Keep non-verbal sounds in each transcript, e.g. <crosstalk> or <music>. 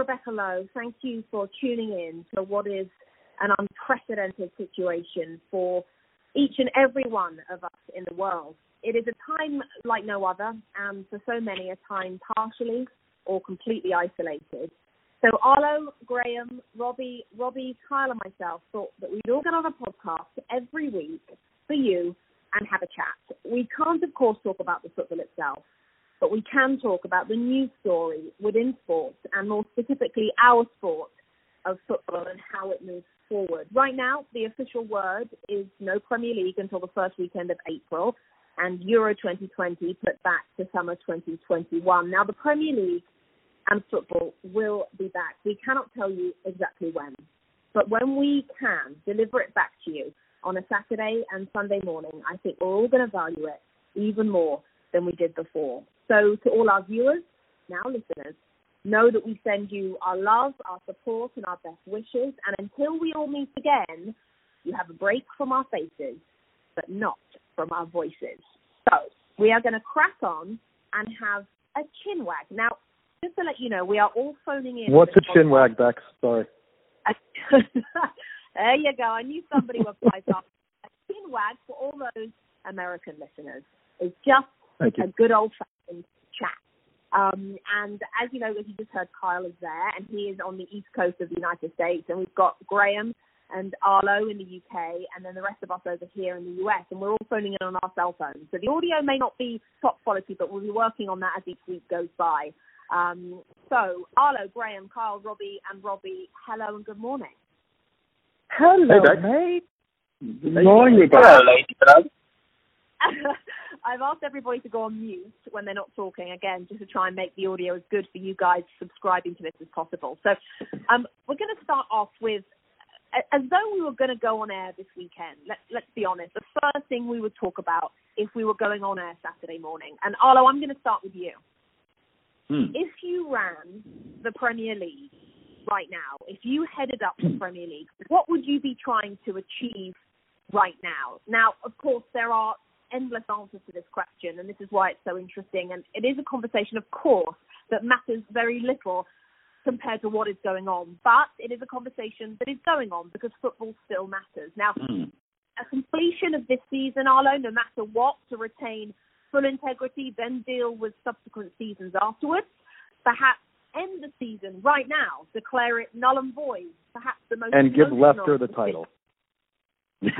Rebecca Lowe. Thank you for tuning in to what is an unprecedented situation for each and every one of us in the world. It is a time like no other, and for so many, a time partially or completely isolated. So Arlo, Graeme, Robbie, Robbie, Kyle, and myself thought that we'd all get on a podcast every week for you and have a chat. We can't, of course, talk about the football itself but we can talk about the news story within sports and more specifically our sport of football and how it moves forward. Right now, the official word is no Premier League until the first weekend of April and Euro 2020 put back to summer 2021. Now, the Premier League and football will be back. We cannot tell you exactly when, but when we can deliver it back to you on a Saturday and Sunday morning, I think we're all going to value it even more than we did before. So to all our viewers, now listeners, know that we send you our love, our support, and our best wishes. And until we all meet again, you have a break from our faces, but not from our voices. So we are going to crack on and have a chin wag. Now, just to let you know, we are all phoning in. What's a chin wag, Bex? Sorry. <laughs> there you go. I knew somebody would pipe up. A chin wag for all those American listeners is just a good old fashioned chat. Um, and as you know, as you just heard, Kyle is there, and he is on the east coast of the United States, and we've got Graeme and Arlo in the UK, and then the rest of us over here in the US, and we're all phoning in on our cell phones. So the audio may not be top quality, but we'll be working on that as each week goes by. Um, so Arlo, Graeme, Kyle, Robbie, and Robbie, hello and good morning. Hello, Hey, mate. Good morning, Hello, lady. <laughs> I've asked everybody to go on mute when they're not talking, again, just to try and make the audio as good for you guys subscribing to this as possible. So um, we're going to start off with, as though we were going to go on air this weekend, let, let's be honest, the first thing we would talk about if we were going on air Saturday morning, and Arlo, I'm going to start with you. Hmm. If you ran the Premier League right now, if you headed up the Premier League, what would you be trying to achieve right now? Now, of course, there are endless answers to this question, and this is why it's so interesting. And it is a conversation, of course, that matters very little compared to what is going on. But it is a conversation that is going on because football still matters. Now, Hmm. a completion of this season, Arlo, no matter what, to retain full integrity, then deal with subsequent seasons afterwards. Perhaps end the season right now, declare it null and void. Perhaps the most And give Leicester the title. Perhaps,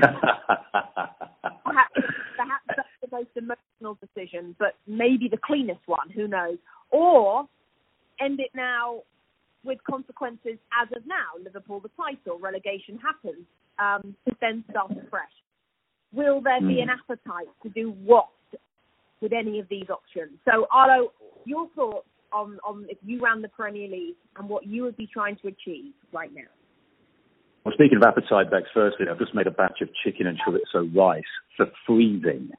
<laughs> perhaps that's the most emotional decision, but maybe the cleanest one. Who knows? Or end it now with consequences as of now. Liverpool the title, relegation happens, um, to then start afresh. Will there be Hmm. an appetite to do what with any of these options? So, Arlo, your thoughts on, on if you ran the Premier League and what you would be trying to achieve right now? Well, speaking of appetite, Bex, firstly, I've just made a batch of chicken and chorizo rice for freezing.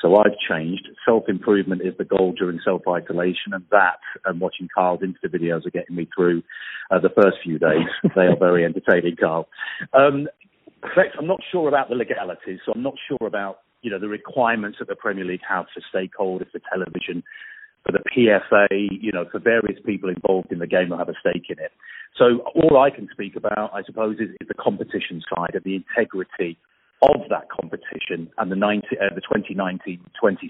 So I've changed. Self-improvement is the goal during self-isolation, and that and watching Carl's Insta videos are getting me through uh, the first few days. <laughs> they are very entertaining, Carl. Um, I'm not sure about the legalities, so I'm not sure about you know the requirements that the Premier League have for stakeholders, for television, for the PFA, you know, for various people involved in the game who have a stake in it. So all I can speak about, I suppose, is, is the competition side and the integrity of that competition and the, 90, uh, the 2019-20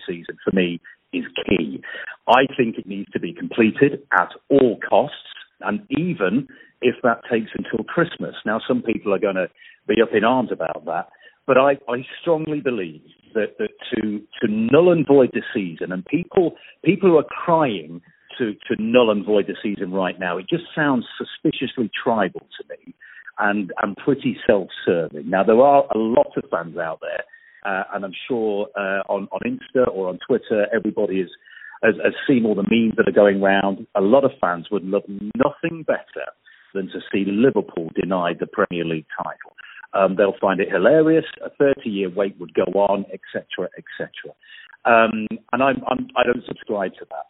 season for me is key. I think it needs to be completed at all costs and even if that takes until Christmas. Now, some people are going to be up in arms about that, but I, I strongly believe that, that to to null and void the season, and people people who are crying to to null and void the season right now, it just sounds suspiciously tribal to me, and and pretty self-serving. Now, there are a lot of fans out there, uh, and I'm sure uh, on on Insta or on Twitter, everybody is has, has seen all the memes that are going around. A lot of fans would love nothing better than to see Liverpool denied the Premier League title. Um, they'll find it hilarious. A 30-year wait would go on, etc., etc. Um, and I'm, I'm, I don't subscribe to that.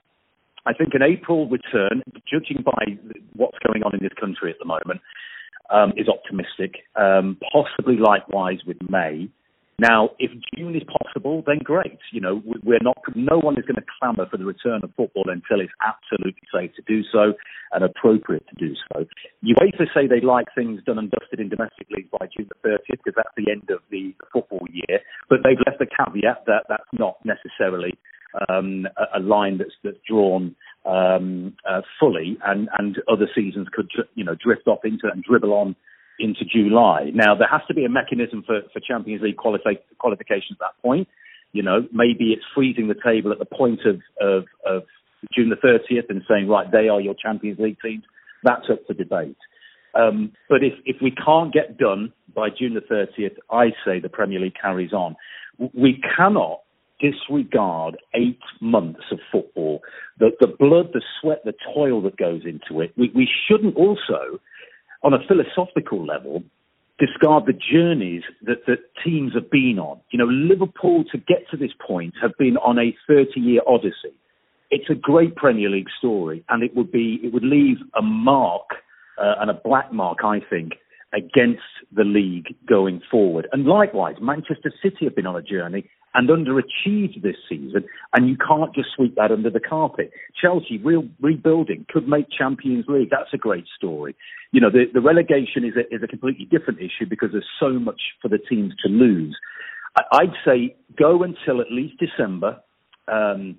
I think an April return, judging by what's going on in this country at the moment, um, is optimistic. Um, possibly likewise with May. Now, if June is possible, then great. You know, we're not. No one is going to clamour for the return of football until it's absolutely safe to do so and appropriate to do so. You UEFA say they like things done and dusted in domestic leagues by June the 30th because that's the end of the football year. But they've left the caveat that that's not necessarily um, a, a, line that's that's drawn um, uh, fully, and and other seasons could you know drift off into and dribble on into July. Now, there has to be a mechanism for, for Champions League quali- qualification at that point. You know, maybe it's freezing the table at the point of, of, of June the 30th and saying, right, they are your Champions League teams. That's up for debate. Um, but if, if we can't get done by June the 30th, I say the Premier League carries on. We cannot disregard eight months of football, the, the blood, the sweat, the toil that goes into it. We, we shouldn't also on a philosophical level, discard the journeys that, that teams have been on. You know, Liverpool to get to this point have been on a 30-year odyssey. It's a great Premier League story, and it would be it would leave a mark uh, and a black mark, I think, against the league going forward. And likewise, Manchester City have been on a journey and underachieved this season, and you can't just sweep that under the carpet. Chelsea, real rebuilding, could make Champions League. That's a great story. You know, the, the relegation is a, is a completely different issue because there's so much for the teams to lose. I'd say go until at least December. Um,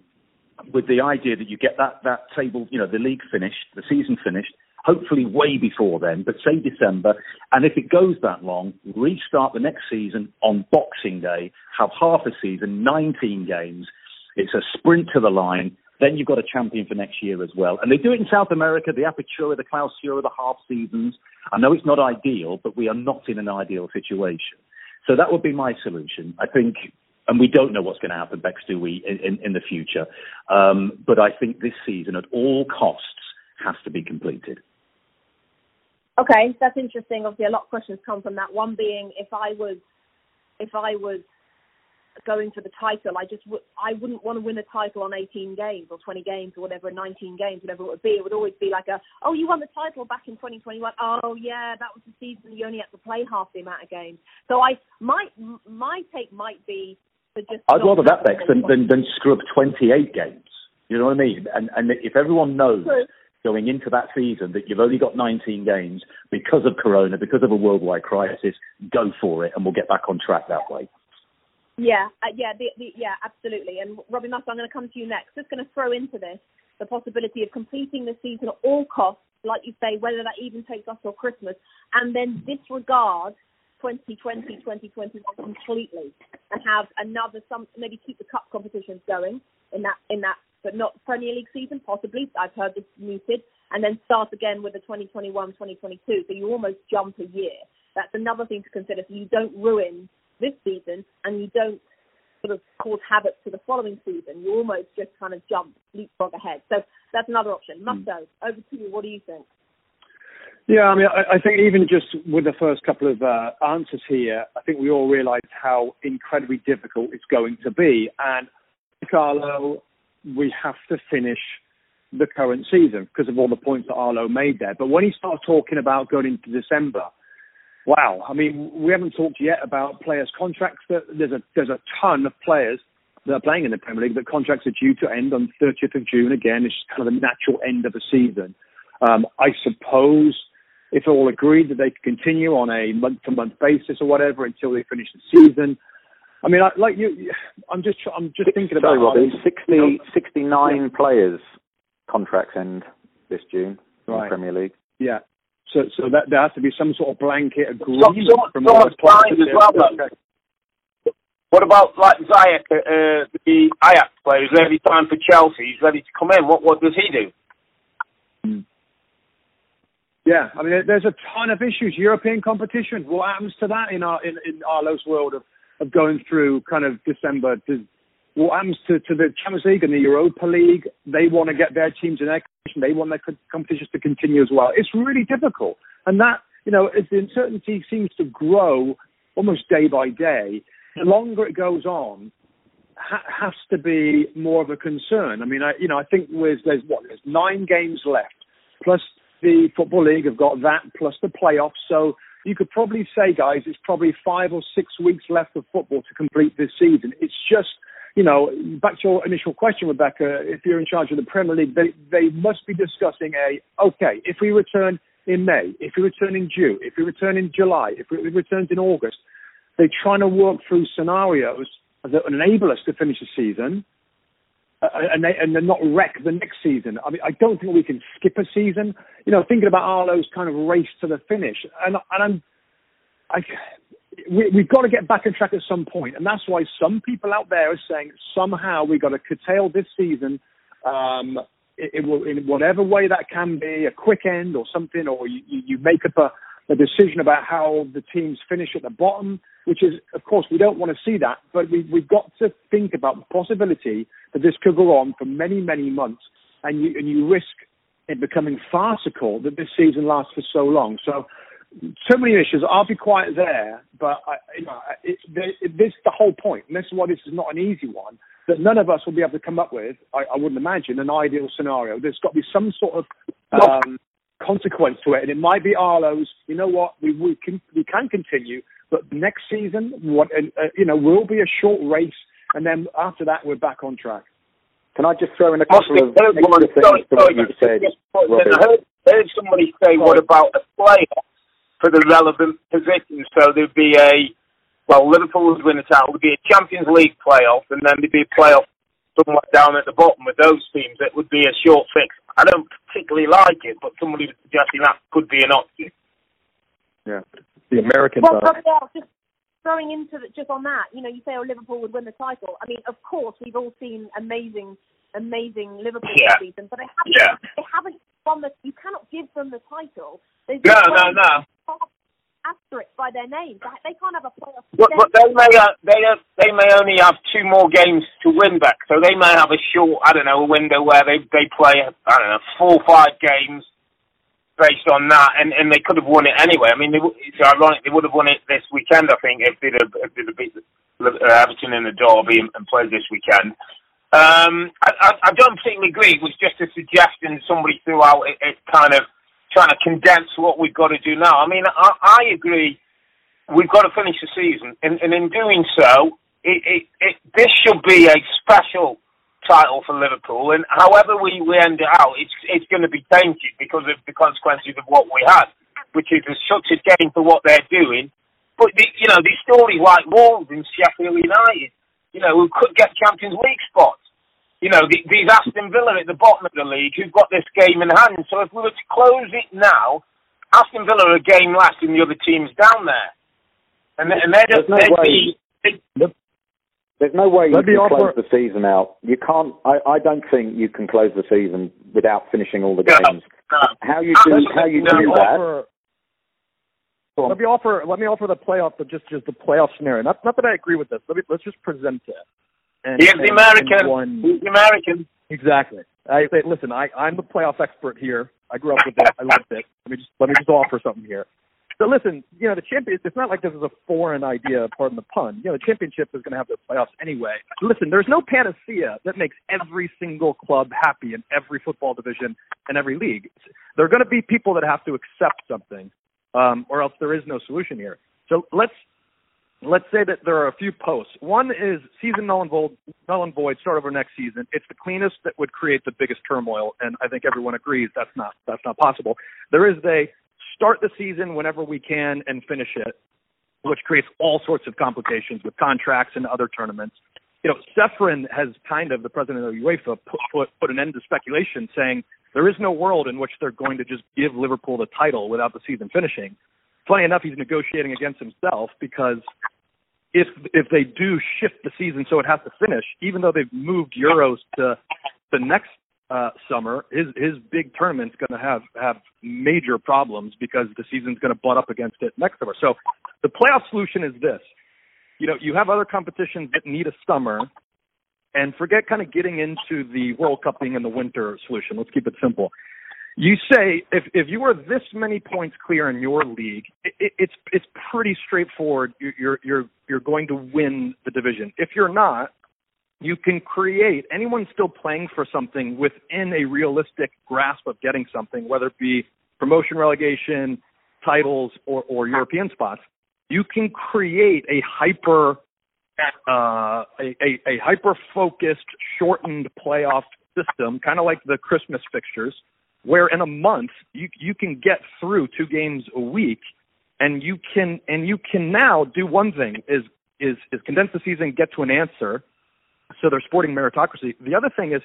with the idea that you get that, that table, you know, the league finished, the season finished, hopefully way before then, but say December. And if it goes that long, restart the next season on Boxing Day, have half a season, 19 games. It's a sprint to the line. Then you've got a champion for next year as well. And they do it in South America, the Apertura, the Clausura, the half seasons. I know it's not ideal, but we are not in an ideal situation. So that would be my solution. I think and we don't know what's going to happen, Bex, do we, in, in, in the future. Um, but I think this season, at all costs, has to be completed. Okay, that's interesting. Obviously, a lot of questions come from that. One being, if I was, if I was going for the title, I just w- I wouldn't want to win a title on 18 games or 20 games or whatever, 19 games, whatever it would be. It would always be like a, oh, you won the title back in 2021. Oh yeah, that was the season you only had to play half the amount of games. So I might my take might be to just. I'd rather that Bex than, than than scrub 28 games. You know what I mean? And and if everyone knows going into that season that you've only got 19 games because of Corona, because of a worldwide crisis, go for it, and we'll get back on track that way. Yeah, uh, yeah, the, the, yeah, absolutely. And Robbie Mustoe, I'm going to come to you next. Just going to throw into this the possibility of completing the season at all costs, like you say, whether that even takes us till Christmas, and then disregard 2020, 2021 completely, and have another some maybe keep the cup competitions going in that in that but not Premier League season, possibly. I've heard this mooted. And then start again with the 2021 2022. So you almost jump a year. That's another thing to consider. So you don't ruin this season and you don't sort of cause havoc to the following season. You almost just kind of jump, leapfrog ahead. So that's another option. Mustoe, mm. over to you. What do you think? Yeah, I mean, I, I think even just with the first couple of uh, answers here, I think we all realise how incredibly difficult it's going to be. And Carlo, we have to finish the current season because of all the points that Arlo made there. But when he starts talking about going into December, wow, I mean, we haven't talked yet about players' contracts. There's a there's a ton of players that are playing in the Premier League that contracts are due to end on 30th of June. Again, it's kind of the natural end of the season. Um, I suppose if all agreed that they could continue on a month-to-month basis or whatever until they finish the season, I mean, I, like you, I'm just, I'm just thinking Sorry, about. Robbie, 60, you know, 69 yeah. players contracts end this June. right. in the Premier League. Yeah. So, so that there has to be some sort of blanket agreement so, from all the as well. Though. What about like Ziyech, uh, the Ajax player who's ready time for Chelsea? He's ready to come in. What what does he do? Hmm. Yeah, I mean, there's a ton of issues. European competition. What happens to that in our in, in Arlo's world of, of going through kind of December? What happens to, to the Champions League and the Europa League? They want to get their teams in their competition. They want their competitions to continue as well. It's really difficult, and that you know, as the uncertainty seems to grow almost day by day, the longer it goes on, ha- has to be more of a concern. I mean, I, you know, I think there's, there's what there's nine games left, plus the football league have got that, plus the playoffs. So you could probably say, guys, it's probably five or six weeks left of football to complete this season. It's just you know, back to your initial question, Rebecca, if you're in charge of the Premier League, they, they must be discussing a, okay, if we return in May, if we return in June, if we return in July, if we return in August, they're trying to work through scenarios that enable us to finish the season uh, and, they, and they're not wreck the next season. I mean, I don't think we can skip a season. You know, thinking about Arlo's kind of race to the finish, and, and I'm, I, we, we've got to get back on track at some point, and that's why some people out there are saying somehow we've got to curtail this season. Um, it, it will, in whatever way that can be, a quick end or something, or you, you make up a, a decision about how the teams finish at the bottom, which is, of course, we don't want to see that, but we, we've got to think about the possibility that this could go on for many, many months, and you, and you risk it becoming farcical that this season lasts for so long. So so many issues. I'll be quiet there, but I, you know, it, it, this is the whole point, and this is why this is not an easy one. That none of us will be able to come up with. I, I wouldn't imagine an ideal scenario. There's got to be some sort of um, consequence to it, and it might be Arlo's. You know what? We we can we can continue, but next season, what uh, you know, will be a short race, and then after that, we're back on track. Can I just throw in a couple of extra things sorry, to what you've said? I heard, heard somebody say, "What about a player?" for the relevant positions. So there'd be a, well, Liverpool would win the title, there'd be a Champions League playoff, and then there'd be a playoff somewhere down at the bottom with those teams. It would be a short fix. I don't particularly like it, but somebody was suggesting that could be an option. Yeah, the American. Well, yeah, just throwing into the, just on that, you know, you say, oh, Liverpool would win the title. I mean, of course, we've all seen amazing, amazing Liverpool yeah. season, but they haven't, yeah. they haven't won the. You cannot give them the title. They've no, no, no asterisk by their name. They can't have a playoff. But, but they may uh, they uh, they may only have two more games to win back, so they may have a short I don't know a window where they they play I don't know four or five games based on that, and and they could have won it anyway. I mean, they, it's ironic they would have won it this weekend. I think if they'd have, if they'd have beat Everton in the derby and, and played this weekend. Um, I, I, I don't particularly agree. It was just a suggestion somebody threw out. It, it kind of trying to condense what we've got to do now. I mean, I, I agree. We've got to finish the season, and, and in doing so, it, it, it, this should be a special title for Liverpool. And however we, we end it out, it's it's going to be tainted because of the consequences of what we had, which is a, such a game for what they're doing. But the, you know, these stories like Wolves and Sheffield United, you know, who could get Champions League spots you know, the, these Aston Villa at the bottom of the league who've got this game in hand. So if we were to close it now, Aston Villa are a game less than the other teams down there. And, and they're just, There's no way. Be, there's no way you can offer... close the season out. You can't. I, I don't think you can close the season without finishing all the games. No, no. How you do? How you do that? Let me offer. Let me offer the playoff. The, just just the playoff scenario. Not not that I agree with this. Let me let's just present it. And, He's the American. One, He's the American. Exactly. I say, listen, I, I'm the playoff expert here. I grew up with it. I love it. Let me just let me just offer something here. So listen, you know the champion. It's not like this is a foreign idea. Pardon the pun. You know the championship is going to have the playoffs anyway. Listen, there's no panacea that makes every single club happy in every football division and every league. There are going to be people that have to accept something, um, or else there is no solution here. So let's let's say that there are a few posts. One is season null and void, null and void, start over next season. It's the cleanest that would create the biggest turmoil, and I think everyone agrees that's not that's not possible. There is a start the season whenever we can and finish it, which creates all sorts of complications with contracts and other tournaments. you know, Ceferin has kind of the president of UEFA put, put put an end to speculation, saying there is no world in which they're going to just give Liverpool the title without the season finishing. Funny enough, he's negotiating against himself because if if they do shift the season so it has to finish, even though they've moved Euros to the next uh, summer, his his big tournament's going to have have major problems because the season's going to butt up against it next summer. So the playoff solution is this: you know, you have other competitions that need a summer, and forget kind of getting into the World Cup being in the winter solution. Let's keep it simple. You say if if you are this many points clear in your league, it, it, it's it's pretty straightforward. You're you're you're going to win the division. If you're not, you can create anyone still playing for something within a realistic grasp of getting something, whether it be promotion, relegation, titles, or or European spots you can create a hyper uh, a, a, a hyper focused, shortened playoff system, kind of like the Christmas fixtures, where in a month you you can get through two games a week, and you can and you can now do one thing is is is condense the season, get to an answer, so they're sporting meritocracy. The other thing is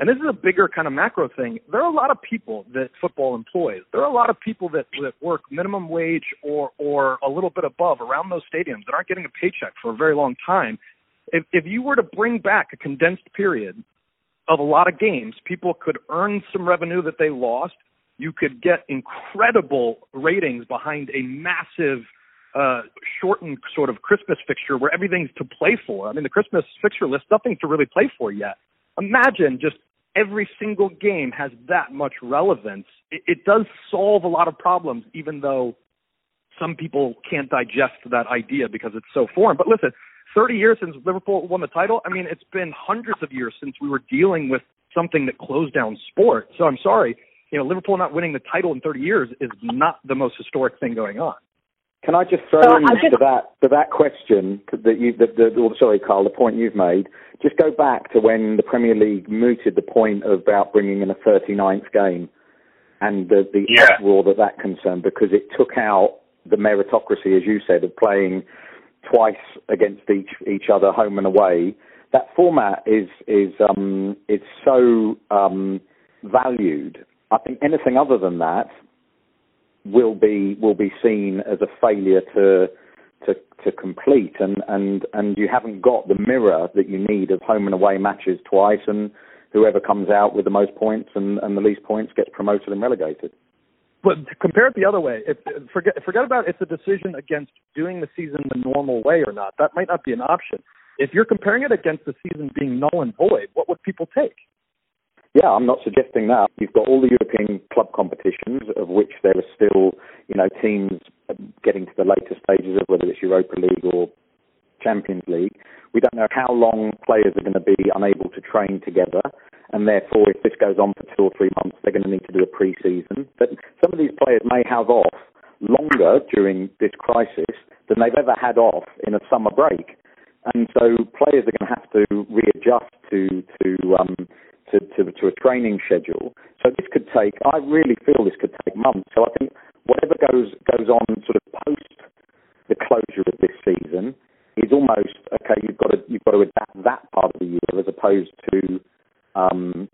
and this is a bigger kind of macro thing. There are a lot of people that football employs. There are a lot of people that, that work minimum wage or or a little bit above around those stadiums that aren't getting a paycheck for a very long time. If if you were to bring back a condensed period of a lot of games, people could earn some revenue that they lost. You could get incredible ratings behind a massive uh, shortened sort of Christmas fixture where everything's to play for. I mean, the Christmas fixture list, nothing to really play for yet. Imagine just every single game has that much relevance. It, it does solve a lot of problems, even though some people can't digest that idea because it's so foreign. But listen, 30 years since Liverpool won the title, I mean, it's been hundreds of years since we were dealing with something that closed down sport. So I'm sorry, you know, Liverpool not winning the title in 30 years is not the most historic thing going on. Can I just throw in just... to that to that question that you, the, the, oh, sorry, Carl, the point you've made? Just go back to when the Premier League mooted the point about bringing in a 39th game and the, the yeah. uproar that that concerned because it took out the meritocracy, as you said, of playing twice against each each other, home and away. That format is is um, is so um, valued. I think anything other than that will be will be seen as a failure to to to complete and and and you haven't got the mirror that you need of home and away matches twice and whoever comes out with the most points and, and the least points gets promoted and relegated. But compare it the other way. If, forget forget about it's a decision against doing the season the normal way or not. That might not be an option. If you're comparing it against the season being null and void, what would people take? Yeah, I'm not suggesting that. You've got all the European club competitions, of which there are still, you know, teams getting to the later stages of whether it's Europa League or Champions League. We don't know how long players are going to be unable to train together, and therefore, if this goes on for two or three months, they're going to need to do a pre-season. But some of these players may have off longer during this crisis than they've ever had off in a summer break, and so players are going to have to readjust to to um, to, to, to a training schedule. So this could take, I really feel this could take months. So I think whatever goes goes on sort of post the closure of this season is almost okay. You've got to you've got to adapt that part of the year as opposed to um,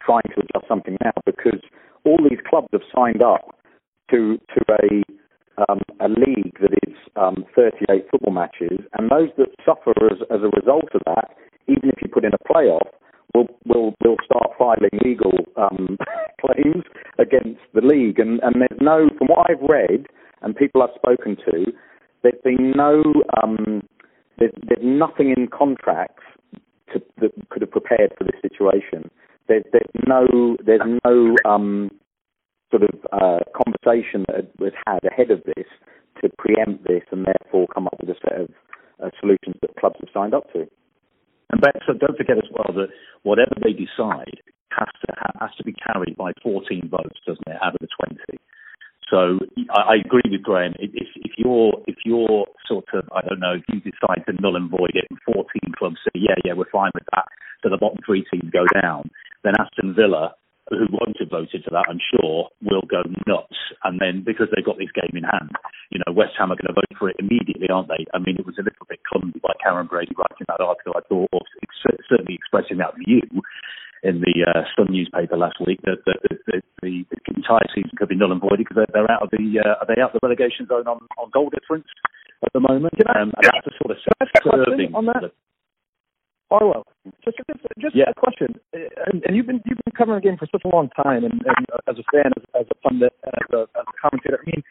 trying to adjust something now because all these clubs have signed up to to a um, a league that is um, 38 football matches, and those that suffer as, as a result of that, even if you put in a playoff, will will will start filing legal um, <laughs> claims against the league. And, and there's no, from what I've read and people I've spoken to, there's been no, um, there's, there's nothing in contracts to, that could have prepared for this situation. There's, there's no, there's no um, sort of uh, conversation that was had ahead of this to preempt this and therefore come up with a set of uh, solutions that clubs have signed up to. And so don't forget as well that whatever they decide has to has to be carried by 14 votes, doesn't it, out of the 20? So I, I agree with Graeme. If, if you're if you're sort of I don't know if you decide to null and void it, and 14 clubs say yeah yeah we're fine with that, so the bottom three teams go down, then Aston Villa who won't have voted for that, I'm sure, will go nuts. And then because they've got this game in hand, you know, West Ham are going to vote for it immediately, aren't they? I mean, it was a little bit clumsy by Karren Brady writing that article, I thought, or certainly expressing that view in the uh, Sun newspaper last week that, that, that, that the, the, entire season could be null and void because they're, they're out of the uh, are they out of the relegation zone on, on goal difference at the moment? Um, and that's a sort of self-serving on that. Arlo, just just, just yeah. a question, and, and, you've been you've been covering the game for such a long time, and, and as a fan, as, as a pundit, as a, as a commentator, I mean,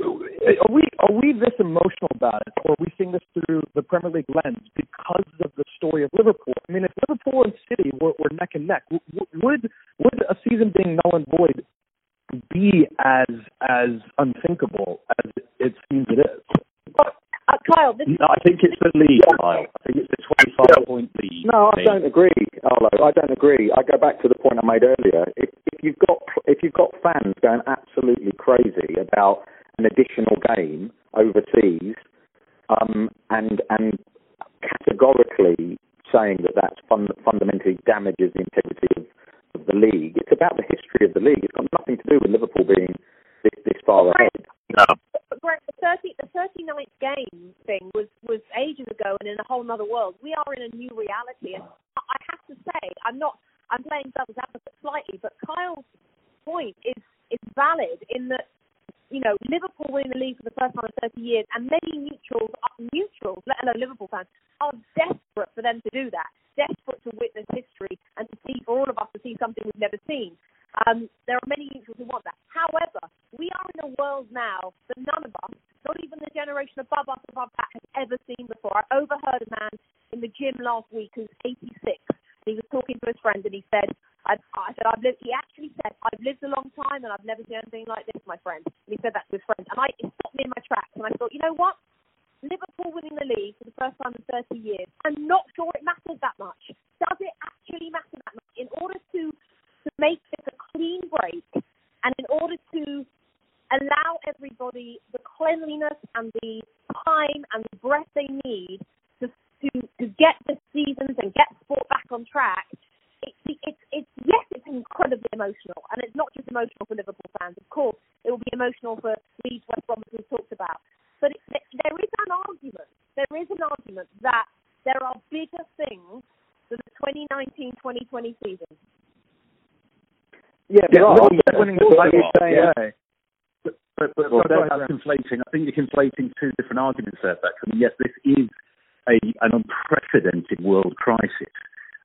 are we are we this emotional about it, or are we seeing this through the Premier League lens because of the story of Liverpool? I mean, if Liverpool and City were, were neck and neck, would would a season being null and void be as as unthinkable as it seems it is? Uh, Kyle, this no, I think it's the lead, Kyle. I think it's the 25 point lead. No, I don't agree, Arlo. I don't agree. I go back to the point I made earlier. If, if you've got if you've got fans going absolutely crazy about an additional game overseas, um, and and categorically saying that that fun, fundamentally damages the integrity of, of, the league. It's about the history of the league. It's got nothing to do with Liverpool being this, this far ahead. No. Greg, the thirty the 39th game thing was was ages ago and in a whole other world. We are in a new reality, and I have to say, I'm not. I'm playing devil's advocate slightly, but Kyle's point is is valid in that you know, Liverpool winning the league for the first time in 30 years, and many neutrals, neutrals, let alone Liverpool fans, are desperate for them to do that, desperate to witness history and to see, for all of us, to see something we've never seen. Um, there are many neutrals who want that. However, we are in a world now that none of us, not even the generation above us, above that, has ever seen before. I overheard a man in the gym last week who's 86. He was talking to his friend and he said, I, I said, I've lived, he actually said, I've lived a long time and I've never seen anything like this, my friend. And he said that to his friend. And I, it stopped me in my tracks. And I thought, you know what? Liverpool winning the league for the first time in 30 years. I'm not sure it matters that much. Does it actually matter that much? In order to, to make this a clean break and in order to allow everybody the cleanliness and the time and the breath they need to, to, to get the seasons and get sport back on track, it's, it's, it's yes, it's incredibly emotional, and it's not just emotional for Liverpool fans. Of course, it will be emotional for Leeds, West Brom, as we've talked about. But it, there is an argument. There is an argument that there are bigger things than the 2019-2020 season. Yeah, there are. Winning the title, yeah. But, but, but, but that's conflating. I think you're conflating two different arguments there, Beck. I mean, yes, this is a, an unprecedented world crisis.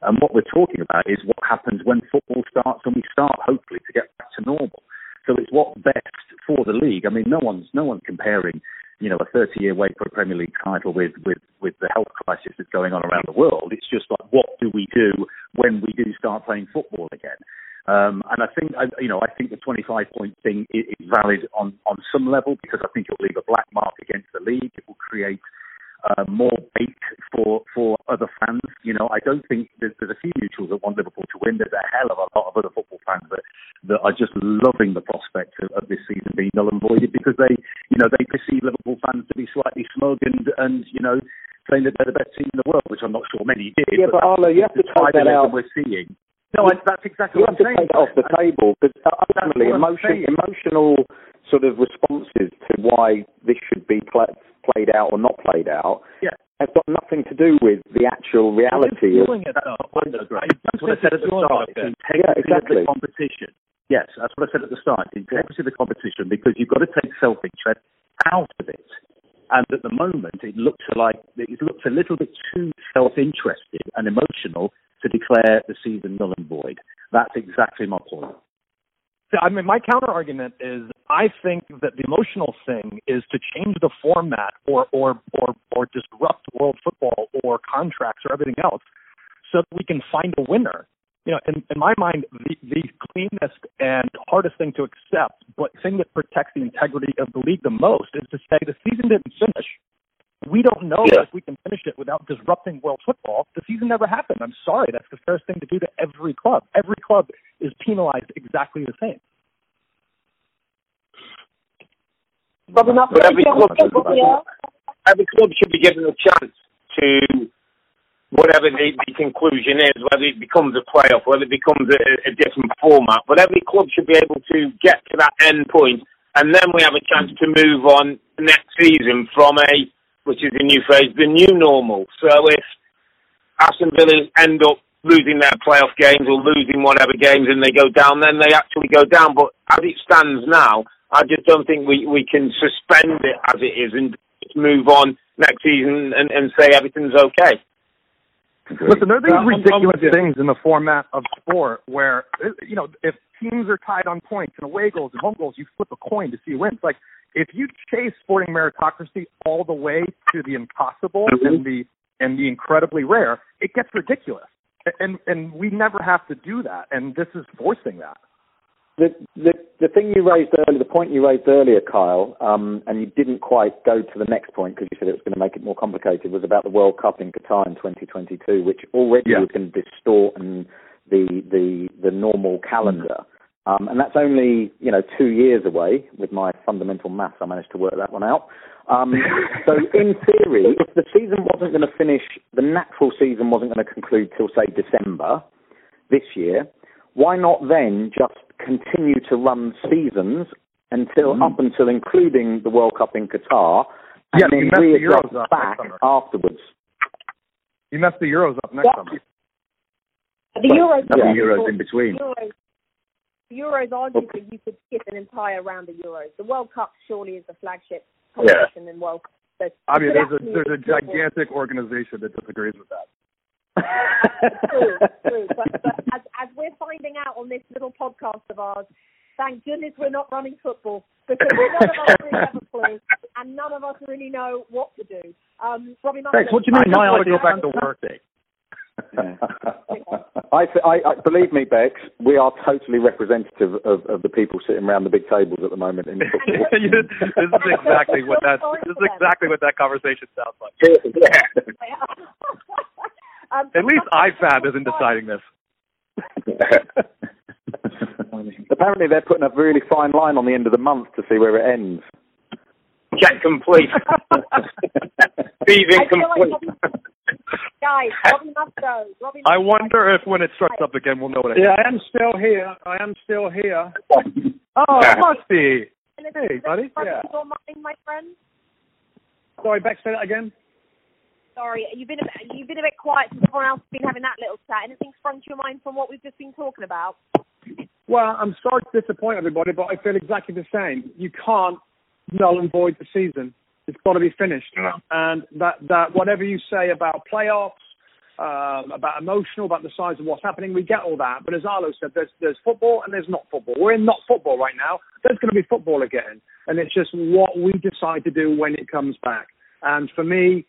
And what we're talking about is what happens when football starts and we start, hopefully, to get back to normal. So it's what's best for the league. I mean, no one's no one's comparing, you know, a 30-year wait for a Premier League title with with with the health crisis that's going on around the world. It's just like, what do we do when we do start playing football again? Um, and I think, you know, I think the 25 point thing is, valid on, on some level because I think it'll leave a black mark against the league. It will create uh, more bait for for other fans. You know, I don't think there's, there's a few neutrals that want Liverpool to win. There's a hell of a lot of other football fans that that are just loving the prospect of, of this season being null and voided because they, you know, they perceive Liverpool fans to be slightly smug and and you know saying that they're the best team in the world, which I'm not sure many did. Yeah, but, but Arlo, you have to take that out. We're seeing. No, I, that's exactly you what I'm saying. Have to take it off the table because ultimately, emotion, emotional sort of responses to why this should be played played out or not played out yeah. has got nothing to do with the actual reality of it. That's what I said at the start. It's integrity yeah, exactly. of the competition. Yes, that's what I said at the start. The integrity of the competition because you've got to take self-interest out of it. And at the moment, it looks like it looks a little bit too self-interested and emotional to declare the season null and void. That's exactly my point. I mean, my counter argument is I think that the emotional thing is to change the format or or or or disrupt world football or contracts or everything else, so that we can find a winner. You know, in, in my mind, the, the cleanest and hardest thing to accept, but thing that protects the integrity of the league the most, is to say the season didn't finish. We don't know yeah. if we can finish it without disrupting world football. The season never happened. I'm sorry. That's the fairest thing to do to every club. Every club is penalized exactly the same. But every club, every club should be given a chance to whatever the, the conclusion is, whether it becomes a playoff, whether it becomes a, a different format. But every club should be able to get to that end point and then we have a chance to move on next season from a, which is the new phase, the new normal. So if Aston Villa end up losing their playoff games or losing whatever games and they go down, then they actually go down. But as it stands now, I just don't think we, we can suspend it as it is and move on next season and, and say everything's okay. Listen, there are these ridiculous things in the format of sport where, you know, if teams are tied on points and away goals and home goals, you flip a coin to see who wins. Like, if you chase sporting meritocracy all the way to the impossible mm-hmm. and the and the incredibly rare, it gets ridiculous. And and we never have to do that, and this is forcing that. The, the the thing you raised earlier, the point you raised earlier, Kyle, um, and you didn't quite go to the next point because you said it was going to make it more complicated, was about the World Cup in Qatar in 2022, which already yeah. was going to distort and the the the normal calendar. Um, and that's only you know two years away. With my fundamental maths, I managed to work that one out. Um, <laughs> so in theory, if the season wasn't going to finish, the natural season wasn't going to conclude till say December this year. Why not then just continue to run seasons until mm. up until including the World Cup in Qatar, and yeah, then readjust the Euros back afterwards. You messed the Euros up next yeah. summer. The Euros, yeah. the Euros in between. Euros, the Euros arguably okay. you could skip an entire round of Euros. The World Cup surely is the flagship competition yeah. in World Cup. So I mean, there's a there's a gigantic organization that disagrees with that true, true. But, but as, as we're finding out on this little podcast of ours, thank goodness we're not running football because none of us really have a clue and none of us really know what to do. Um, Robbie Thanks. What do you mean? My idea go back to work <laughs> day. I, I, I, believe me, Bex. We are totally representative of, of the people sitting around the big tables at the moment in football. <laughs> this is exactly what that. This is exactly what that conversation sounds like. Yeah. <laughs> Um, At least IFAB isn't deciding this. <laughs> Apparently, they're putting a really fine line on the end of the month to see where it ends. Get complete. <laughs> Thieving complete. Like Guys, Robbie must go. Robbie must I wonder if when it starts up again, we'll know what it is. Yeah, I am still here. I am still here. <laughs> oh, it must be. Hey, buddy. Yeah. Mind, my friend? Sorry, Beck, say that again. Sorry, you've been a, you've been a bit quiet since everyone else has been having that little chat. Anything sprung to your mind from what we've just been talking about? Well, I'm sorry to disappoint everybody, but I feel exactly the same. You can't null and void the season. It's got to be finished. Yeah. And that, that whatever you say about playoffs, um, about emotional, about the size of what's happening, we get all that. But as Arlo said, there's, there's football and there's not football. We're in not football right now. There's going to be football again. And it's just what we decide to do when it comes back. And for me,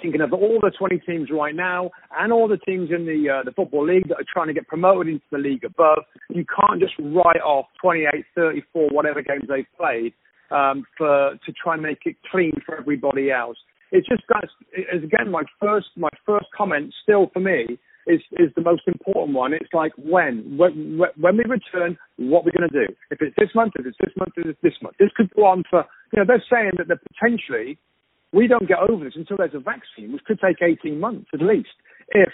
thinking of all the 20 teams right now and all the teams in the uh, the football league that are trying to get promoted into the league above. You can't just write off 28, 34, whatever games they've played um, for to try and make it clean for everybody else. It's just guys. Is again my first my first comment still for me is is the most important one. It's like when when when we return, what we're going to do. If it's this month, if it's this month, if it's this month. This could go on for you know they're saying that they're potentially we don't get over this until there's a vaccine, which could take 18 months at least, if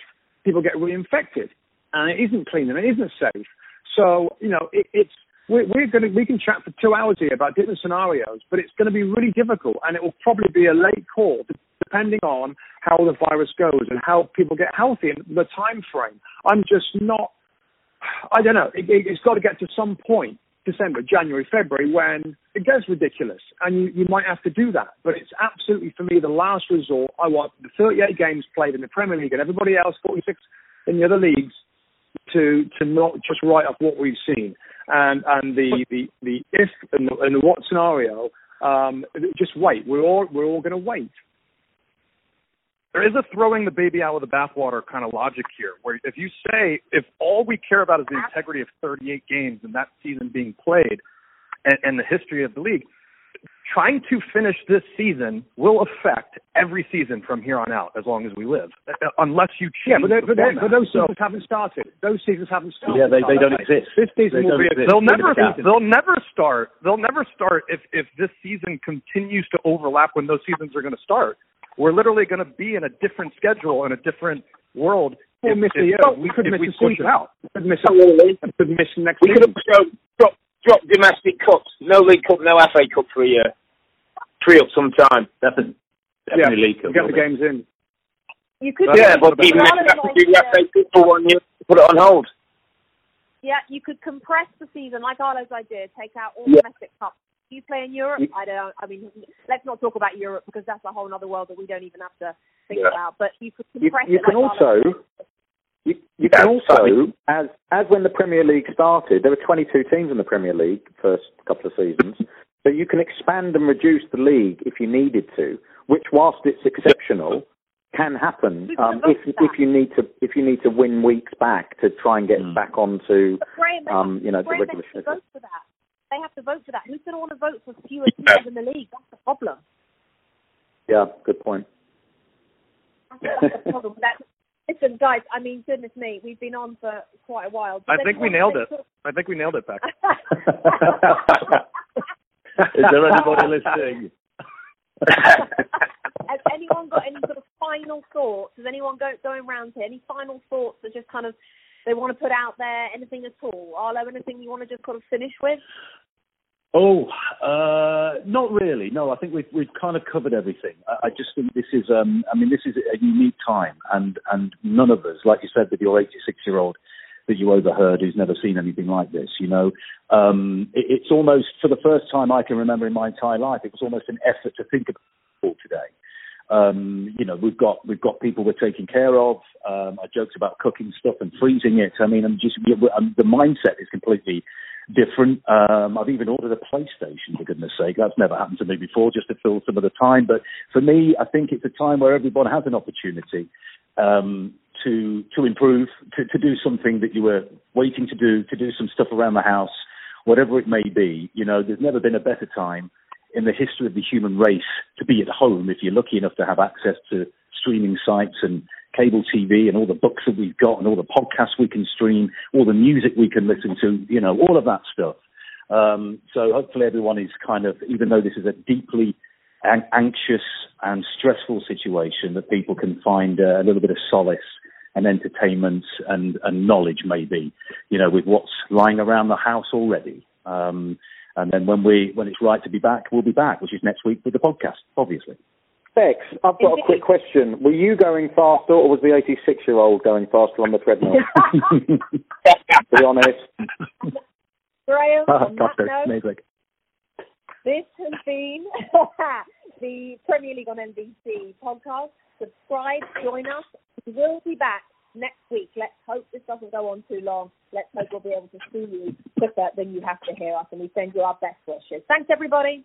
people get reinfected and it isn't clean and it isn't safe. So, you know, it, it's we're, we're going to we can chat for two hours here about different scenarios, but it's going to be really difficult, and it will probably be a late call depending on how the virus goes and how people get healthy and the time frame. I'm just not. I don't know. It, it, it's got to get to some point December, January, February when it gets ridiculous and you, you might have to do that. But it's absolutely for me the last resort. I want the 38 games played in the Premier League and everybody else 46 in the other leagues to to not just write off what we've seen and and the the, the if and the, and the what scenario. Um, just wait. We're all we're all going to wait there is a throwing the baby out with the bathwater kind of logic here, where if you say if all we care about is the integrity of 38 games and that season being played, and, and the history of the league, trying to finish this season will affect every season from here on out as long as we live, uh, uh, unless you change. Yeah, but, they, but, they, but those seasons so, haven't started. Those seasons haven't started. Yeah, they, they don't exist. This season they will be. They'll never. They'll never start. They'll never start if if this season continues to overlap when those seasons are going to start. We're literally going to be in a different schedule in a different world. We'll if, miss if, a we could if miss we push it out. We could miss, we could miss next we season. Could, so, drop domestic cups. No League Cup, no FA Cup for a year. Free up some time. Definitely, yeah, League Cup. get the games in. You could Yeah, That's but even if you have to it. do the FA Cup for one year, put it on hold. Yeah, you could compress the season like Arlo's idea. Take out all Yeah. domestic cups. Do you play in Europe? I don't. I mean, let's not talk about Europe because that's a whole other world that we don't even have to think Yeah. about. But you could You, compress you it can like also you, you can also as as when the Premier League started, there were 22 teams in the Premier League first couple of seasons. So you can expand and reduce the league if you needed to, which whilst it's exceptional, can happen um, if if you need to if you need to win weeks back to try and get Mm. back onto But um, you know the regular have schedule. Vote for that. They have to vote for that. Who's going to want to vote for fewer teams in the league? That's the problem. Yeah, good point. That's the problem. That, listen, guys. I mean, goodness me, we've been on for quite a while. Does I think we nailed it. think- I think we nailed it, Beck. <laughs> Is there anybody listening? <laughs> Has anyone got any sort of final thoughts? Has anyone go, going around here? Any final thoughts that just kind of they want to put out there? Anything at all? Arlo, anything you want to just kind of finish with? Oh, uh, not really. No, I think we've we've kind of covered everything. I, I just think this is, um, I mean, this is a unique time, and and none of us, like you said, with your 86 year old that you overheard who's never seen anything like this. You know, um, it, it's almost for the first time I can remember in my entire life, it was almost an effort to think about today. Um, you know, we've got we've got people we're taking care of. Um, I joked about cooking stuff and freezing it. I mean, I'm just the mindset is completely different. Um, I've even ordered a PlayStation for goodness sake. That's never happened to me before, just to fill some of the time. But for me, I think it's a time where everyone has an opportunity um, to to improve, to, to do something that you were waiting to do, to do some stuff around the house, whatever it may be. You know, there's never been a better time in the history of the human race to be at home if you're lucky enough to have access to streaming sites and cable TV and all the books that we've got and all the podcasts we can stream, all the music we can listen to, you know, all of that stuff. Um, so hopefully everyone is kind of, even though this is a deeply an- anxious and stressful situation, that people can find uh, a little bit of solace and entertainment and, and knowledge maybe, you know, with what's lying around the house already. Um, and then when we when it's right to be back, we'll be back, which is next week with the podcast, obviously. Bex, I've got a quick question. Were you going faster, or was the 86 year old going faster on the treadmill? <laughs> be honest. Graeme, Oh, on that Doctor, note, amazing. this has been <laughs> the Premier League on NBC podcast. Subscribe, join us. We will be back next week. Let's hope this doesn't go on too long. Let's hope we'll be able to see you quicker than you have to hear us, and we send you our best wishes. Thanks, everybody.